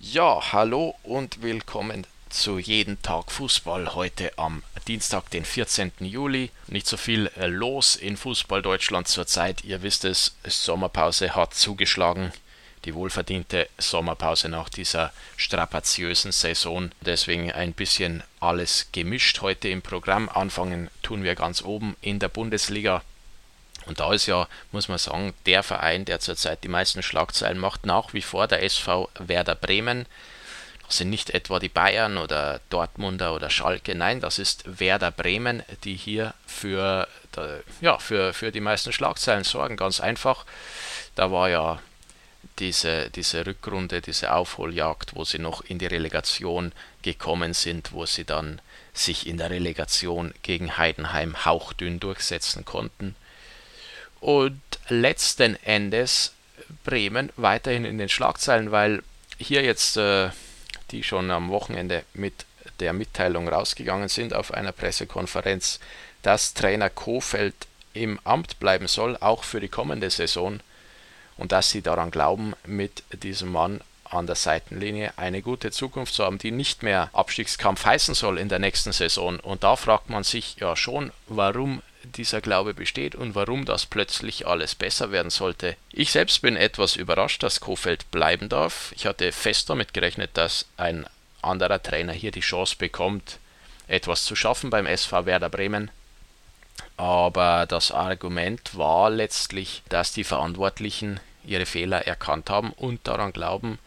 Ja, hallo und willkommen zu Jeden Tag Fußball heute am Dienstag, den 14. Juli. Nicht so viel äh, los in Fußball Deutschland zurzeit. Ihr wisst es, Sommerpause hat zugeschlagen. Die wohlverdiente Sommerpause nach dieser strapaziösen Saison. Deswegen ein bisschen alles gemischt heute im Programm. Anfangen tun wir ganz oben in der Bundesliga. Und da ist ja, muss man sagen, der Verein, der zurzeit die meisten Schlagzeilen macht, nach wie vor der SV Werder Bremen. Das sind nicht etwa die Bayern oder Dortmunder oder Schalke, nein, das ist Werder Bremen, die hier für, ja, für, für die meisten Schlagzeilen sorgen. Ganz einfach. Da war ja diese, diese Rückrunde, diese Aufholjagd, wo sie noch in die Relegation gekommen sind, wo sie dann sich in der Relegation gegen Heidenheim hauchdünn durchsetzen konnten und letzten Endes Bremen weiterhin in den Schlagzeilen, weil hier jetzt äh, die schon am Wochenende mit der Mitteilung rausgegangen sind auf einer Pressekonferenz, dass Trainer Kofeld im Amt bleiben soll, auch für die kommende Saison und dass sie daran glauben, mit diesem Mann an der Seitenlinie eine gute Zukunft zu haben, die nicht mehr Abstiegskampf heißen soll in der nächsten Saison. Und da fragt man sich ja schon, warum dieser Glaube besteht und warum das plötzlich alles besser werden sollte. Ich selbst bin etwas überrascht, dass Kofeld bleiben darf. Ich hatte fest damit gerechnet, dass ein anderer Trainer hier die Chance bekommt, etwas zu schaffen beim SV Werder Bremen. Aber das Argument war letztlich, dass die Verantwortlichen ihre Fehler erkannt haben und daran glauben,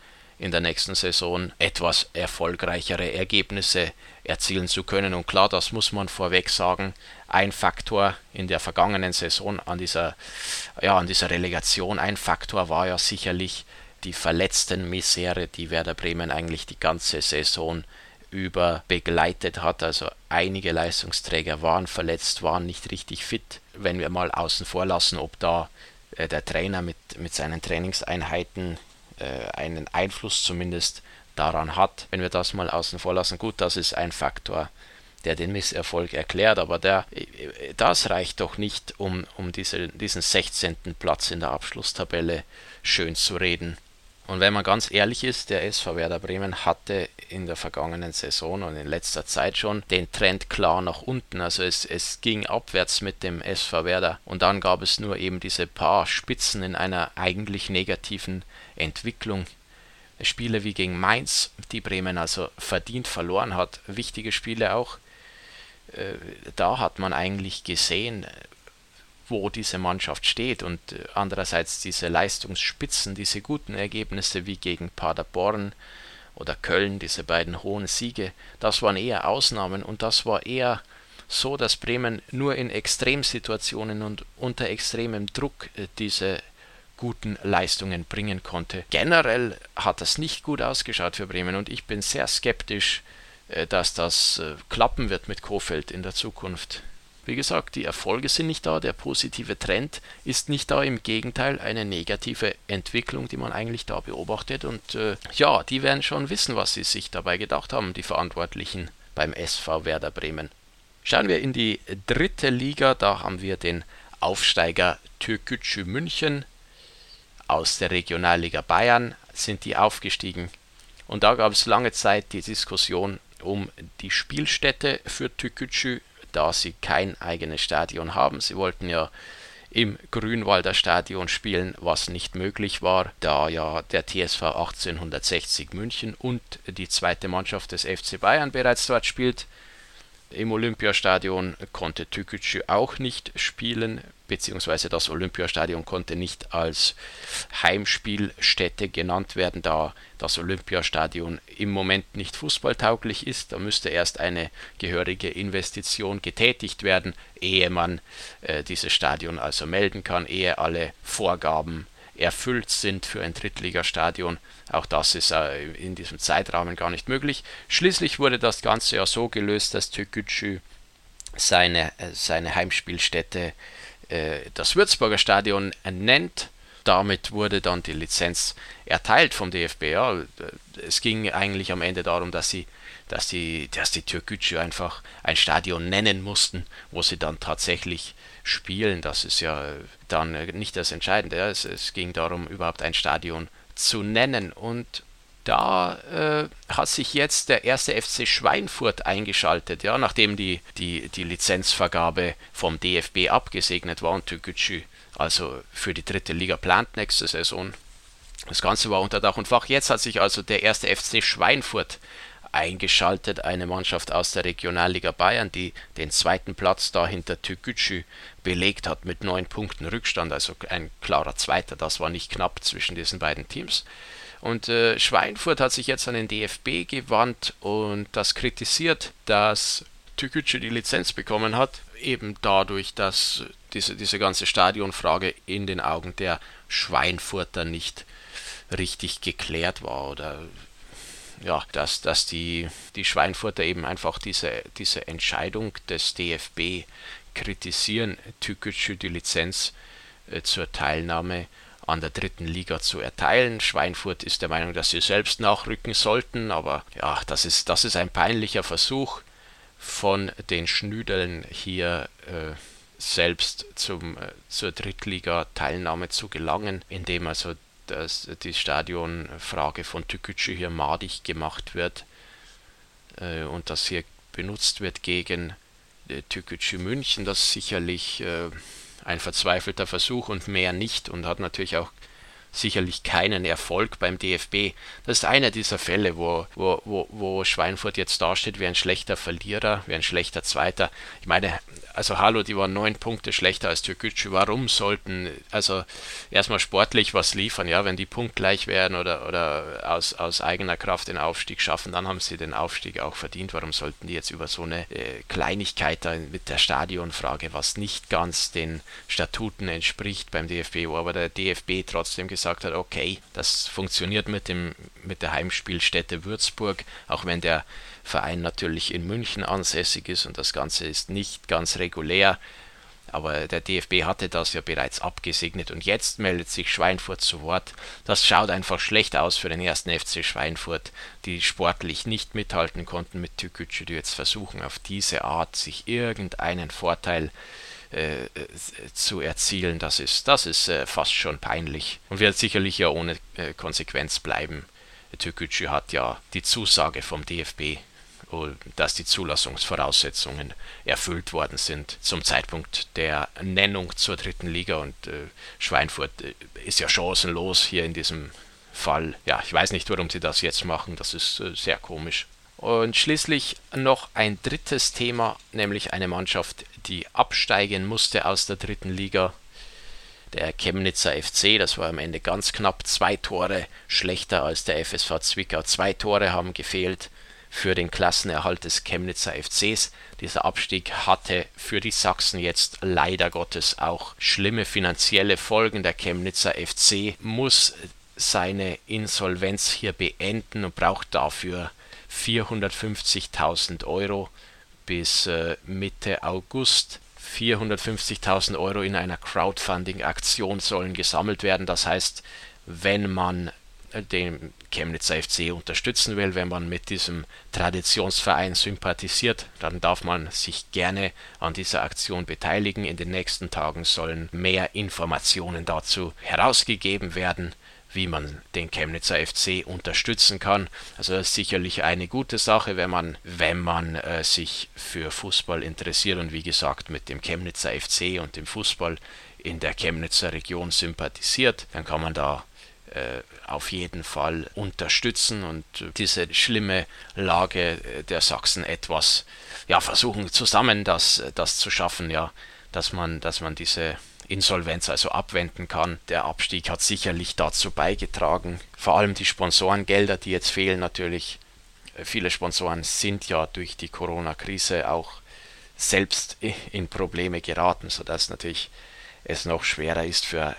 in der nächsten Saison etwas erfolgreichere Ergebnisse erzielen zu können. Und klar, das muss man vorweg sagen, ein Faktor in der vergangenen Saison an dieser, ja, an dieser Relegation, ein Faktor war ja sicherlich die verletzten Misere, die Werder Bremen eigentlich die ganze Saison über begleitet hat. Also einige Leistungsträger waren verletzt, waren nicht richtig fit. Wenn wir mal außen vor lassen, ob da äh, der Trainer mit, mit seinen Trainingseinheiten äh, einen Einfluss zumindest daran hat. Wenn wir das mal außen vor lassen, gut, das ist ein Faktor, der den Misserfolg erklärt, aber der, das reicht doch nicht, um, um diese, diesen 16. Platz in der Abschlusstabelle schön zu reden. Und wenn man ganz ehrlich ist, der SV Werder Bremen hatte in der vergangenen Saison und in letzter Zeit schon den Trend klar nach unten. Also es, es ging abwärts mit dem SV Werder und dann gab es nur eben diese paar Spitzen in einer eigentlich negativen Entwicklung. Spiele wie gegen Mainz, die Bremen also verdient verloren hat, wichtige Spiele auch. Äh, da hat man eigentlich gesehen, wo diese Mannschaft steht und äh, andererseits diese Leistungsspitzen, diese guten Ergebnisse wie gegen Paderborn oder Köln, diese beiden hohen Siege, das waren eher Ausnahmen und das war eher so, dass Bremen nur in Extremsituationen und unter extremem Druck äh, diese guten Leistungen bringen konnte. Generell hat das nicht gut ausgeschaut für Bremen und ich bin sehr skeptisch, dass das äh, klappen wird mit Kofeld in der Zukunft. Wie gesagt, die Erfolge sind nicht da, der positive Trend ist nicht da, im Gegenteil eine negative Entwicklung, die man eigentlich da beobachtet. Und äh, ja, die werden schon wissen, was sie sich dabei gedacht haben, die Verantwortlichen beim SV Werder Bremen. Schauen wir in die dritte Liga, da haben wir den Aufsteiger Türkgücü München aus der Regionalliga Bayern sind die aufgestiegen. Und da gab es lange Zeit die Diskussion um die Spielstätte für Tükücü, da sie kein eigenes Stadion haben. Sie wollten ja im Grünwalder Stadion spielen, was nicht möglich war, da ja der TSV 1860 München und die zweite Mannschaft des FC Bayern bereits dort spielt. Im Olympiastadion konnte Tükücü auch nicht spielen, beziehungsweise das Olympiastadion konnte nicht als Heimspielstätte genannt werden, da das Olympiastadion im Moment nicht fußballtauglich ist. Da müsste erst eine gehörige Investition getätigt werden, ehe man äh, dieses Stadion also melden kann, ehe alle Vorgaben erfüllt sind für ein Drittligastadion. Auch das ist äh, in diesem Zeitrahmen gar nicht möglich. Schließlich wurde das Ganze ja so gelöst, dass Türkgücü seine, äh, seine Heimspielstätte äh, das Würzburger Stadion nennt. Damit wurde dann die Lizenz erteilt vom DFB. Es ging eigentlich am Ende darum, dass sie dass die, dass die Türkgücü einfach ein Stadion nennen mussten, wo sie dann tatsächlich spielen. Das ist ja dann nicht das Entscheidende. Es, es ging darum, überhaupt ein Stadion zu nennen. Und da äh, hat sich jetzt der erste FC Schweinfurt eingeschaltet, ja, nachdem die, die, die Lizenzvergabe vom DFB abgesegnet war und Türkgücü also für die dritte Liga plant nächste Saison. Das Ganze war unter Dach und Fach. Jetzt hat sich also der erste FC Schweinfurt eingeschaltet, eine Mannschaft aus der Regionalliga Bayern, die den zweiten Platz da hinter Türkgücü belegt hat mit neun Punkten Rückstand, also ein klarer Zweiter. Das war nicht knapp zwischen diesen beiden Teams. Und äh, Schweinfurt hat sich jetzt an den DFB gewandt und das kritisiert, dass Türkgücü die Lizenz bekommen hat, eben dadurch, dass diese, diese ganze Stadionfrage in den Augen der Schweinfurter nicht richtig geklärt war oder ja, dass, dass die, die Schweinfurter eben einfach diese, diese Entscheidung des DFB kritisieren, Türkgücü die Lizenz äh, zur Teilnahme an der dritten Liga zu erteilen. Schweinfurt ist der Meinung, dass sie selbst nachrücken sollten, aber ja, das ist, das ist ein peinlicher Versuch von den Schnüdeln hier äh, selbst zum, äh, zur Drittliga-Teilnahme zu gelangen, indem also das, die Stadionfrage von Tükücü hier madig gemacht wird äh, und das hier benutzt wird gegen äh, Tükücü München. Das sicherlich äh, ein verzweifelter Versuch und mehr nicht und hat natürlich auch sicherlich keinen Erfolg beim DFB. Das ist einer dieser Fälle, wo, wo, wo, wo Schweinfurt jetzt dasteht wie ein schlechter Verlierer, wie ein schlechter Zweiter. Ich meine, also hallo, die waren neun Punkte schlechter als Türkgücü. Warum sollten, also erstmal sportlich was liefern, ja, wenn die punktgleich werden oder, oder aus, aus eigener Kraft den Aufstieg schaffen, dann haben sie den Aufstieg auch verdient. Warum sollten die jetzt über so eine äh, Kleinigkeit da mit der Stadionfrage, was nicht ganz den Statuten entspricht beim DFB, wo aber der DFB trotzdem gesagt hat, okay, das funktioniert mit, dem, mit der Heimspielstätte Würzburg, auch wenn der Verein natürlich in München ansässig ist und das Ganze ist nicht ganz regulär. Aber der DFB hatte das ja bereits abgesegnet und jetzt meldet sich Schweinfurt zu Wort. Das schaut einfach schlecht aus für den ersten FC Schweinfurt, die sportlich nicht mithalten konnten mit Tükücü, die jetzt versuchen auf diese Art sich irgendeinen Vorteil äh, zu erzielen. Das ist, das ist äh, fast schon peinlich und wird sicherlich ja ohne äh, Konsequenz bleiben. Türkgücü hat ja die Zusage vom DFB dass die Zulassungsvoraussetzungen erfüllt worden sind zum Zeitpunkt der Nennung zur dritten Liga und äh, Schweinfurt äh, ist ja chancenlos hier in diesem Fall. Ja, ich weiß nicht, warum sie das jetzt machen, das ist äh, sehr komisch. Und schließlich noch ein drittes Thema, nämlich eine Mannschaft, die absteigen musste aus der dritten Liga. Der Chemnitzer FC, das war am Ende ganz knapp, zwei Tore schlechter als der FSV Zwickau. Zwei Tore haben gefehlt für den Klassenerhalt des Chemnitzer FCs. Dieser Abstieg hatte für die Sachsen jetzt leider Gottes auch schlimme finanzielle Folgen. Der Chemnitzer FC muss seine Insolvenz hier beenden und braucht dafür 450.000 Euro bis äh, Mitte August. 450.000 Euro in einer Crowdfunding-Aktion sollen gesammelt werden. Das heißt, wenn man den Chemnitzer FC unterstützen will, wenn man mit diesem Traditionsverein sympathisiert, dann darf man sich gerne an dieser Aktion beteiligen. In den nächsten Tagen sollen mehr Informationen dazu herausgegeben werden, wie man den Chemnitzer FC unterstützen kann. Also das ist sicherlich eine gute Sache, wenn man, wenn man äh, sich für Fußball interessiert und wie gesagt mit dem Chemnitzer FC und dem Fußball in der Chemnitzer Region sympathisiert, dann kann man da äh, auf jeden Fall unterstützen und diese schlimme Lage der Sachsen etwas ja, versuchen zusammen das, das zu schaffen, ja, dass man, dass man diese Insolvenz also abwenden kann. Der Abstieg hat sicherlich dazu beigetragen. Vor allem die Sponsorengelder, die jetzt fehlen natürlich. Viele Sponsoren sind ja durch die Corona-Krise auch selbst in Probleme geraten, sodass natürlich es noch schwerer ist für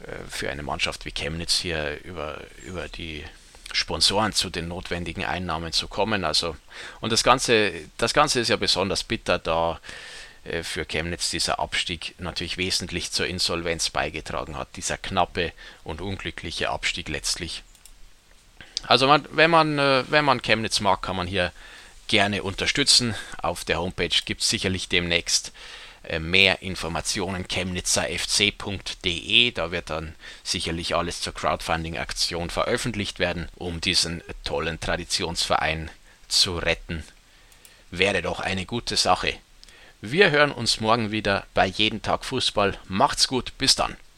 äh, für eine Mannschaft wie Chemnitz hier über, über die Sponsoren zu den notwendigen Einnahmen zu kommen. Also, und das Ganze, das Ganze ist ja besonders bitter, da äh, für Chemnitz dieser Abstieg natürlich wesentlich zur Insolvenz beigetragen hat, dieser knappe und unglückliche Abstieg letztlich. Also man, wenn, man, äh, wenn man Chemnitz mag, kann man hier gerne unterstützen. Auf der Homepage gibt es sicherlich demnächst äh, mehr Informationen chemnitzerfc.de. Da wird dann sicherlich alles zur Crowdfunding-Aktion veröffentlicht werden, um diesen tollen Traditionsverein zu retten. Wäre doch eine gute Sache. Wir hören uns morgen wieder bei Jeden Tag Fußball. Macht's gut, bis dann.